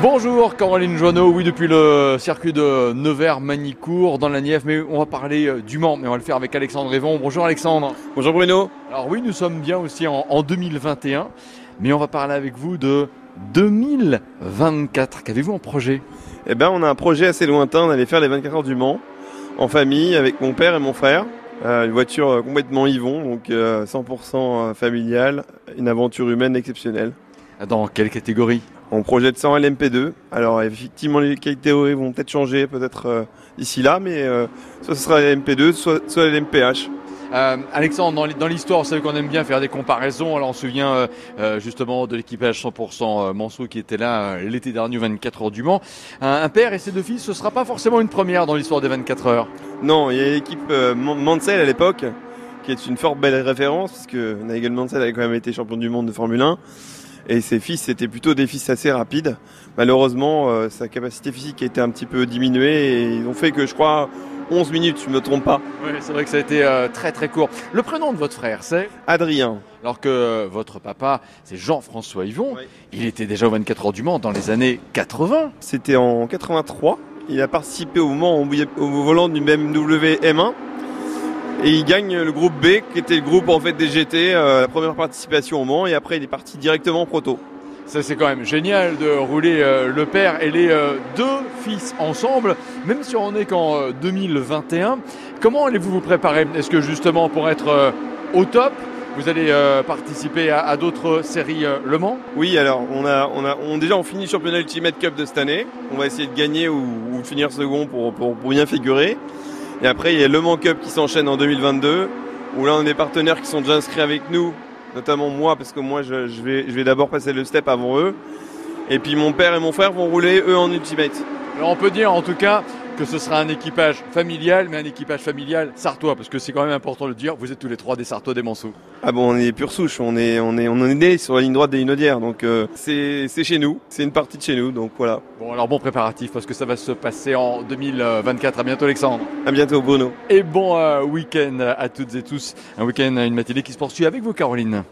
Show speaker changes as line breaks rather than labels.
Bonjour Caroline Joanneau, oui depuis le circuit de Nevers-Manicourt dans la Nièvre, mais on va parler euh, du Mans, mais on va le faire avec Alexandre Révon. Bonjour Alexandre.
Bonjour Bruno.
Alors oui, nous sommes bien aussi en, en 2021, mais on va parler avec vous de 2024. Qu'avez-vous en projet?
Eh ben on a un projet assez lointain d'aller faire les 24 heures du Mans en famille avec mon père et mon frère. Euh, une voiture euh, complètement Yvon, donc euh, 100% familiale, une aventure humaine exceptionnelle.
Dans quelle catégorie?
On projette ça en LMP2. Alors effectivement les catégories vont peut-être changer peut-être euh, d'ici là, mais euh, soit ce sera LMP2, soit, soit LMPH.
Euh, Alexandre, dans l'histoire, vous savez qu'on aime bien faire des comparaisons. Alors on se souvient euh, justement de l'équipage 100% Mansour qui était là euh, l'été dernier aux 24 heures du Mans. Un, un père et ses deux fils, ce sera pas forcément une première dans l'histoire des 24 heures.
Non, il y a l'équipe Man- Mansell à l'époque, qui est une fort belle référence, puisque Nigel Mansell avait quand même été champion du monde de Formule 1. Et ses fils étaient plutôt des fils assez rapides. Malheureusement, euh, sa capacité physique a été un petit peu diminuée et ils ont fait que je crois 11 minutes, je me trompe pas.
Oui, c'est vrai que ça a été euh, très très court. Le prénom de votre frère, c'est?
Adrien,
Alors que votre papa, c'est Jean-François Yvon,
Oui.
il était déjà aux 24 heures du Mans dans les années 80.
c'était en 83. Il a participé au moment au, au volant du BMW M1. Et il gagne le groupe B, qui était le groupe en fait des GT, euh, la première participation au Mans. Et après, il est parti directement en proto.
Ça c'est quand même génial de rouler euh, le père et les euh, deux fils ensemble, même si on est qu'en euh, 2021. Comment allez-vous vous préparer? Est-ce que justement pour être euh, au top, vous allez euh, participer à, à d'autres séries euh, Le Mans?
Oui, alors on a, on a, on déjà on finit le championnat Ultimate Cup de cette année. On va essayer de gagner ou, ou de finir second pour, pour, pour bien figurer. Et après il y a le Mans Cup qui s'enchaîne en 2022, où là on a des partenaires qui sont déjà inscrits avec nous, notamment moi parce que moi je, vais, je vais d'abord passer le step avant eux. Et puis mon père et mon frère vont rouler eux en Ultimate.
On peut dire en tout cas que ce sera un équipage familial, mais un équipage familial sartois, parce que c'est quand même important de le dire, vous êtes tous les trois des sartois des Manceaux.
Ah bon, on est pure souche, on est, on est, on est né sur la ligne droite des Inaudières, donc euh, c'est, c'est chez nous, c'est une partie de chez nous, donc voilà.
Bon alors bon préparatif, parce que ça va se passer en 2024. À bientôt Alexandre.
À bientôt Bruno.
Et bon euh, week-end à toutes et tous. Un week-end, une matinée qui se poursuit avec vous Caroline.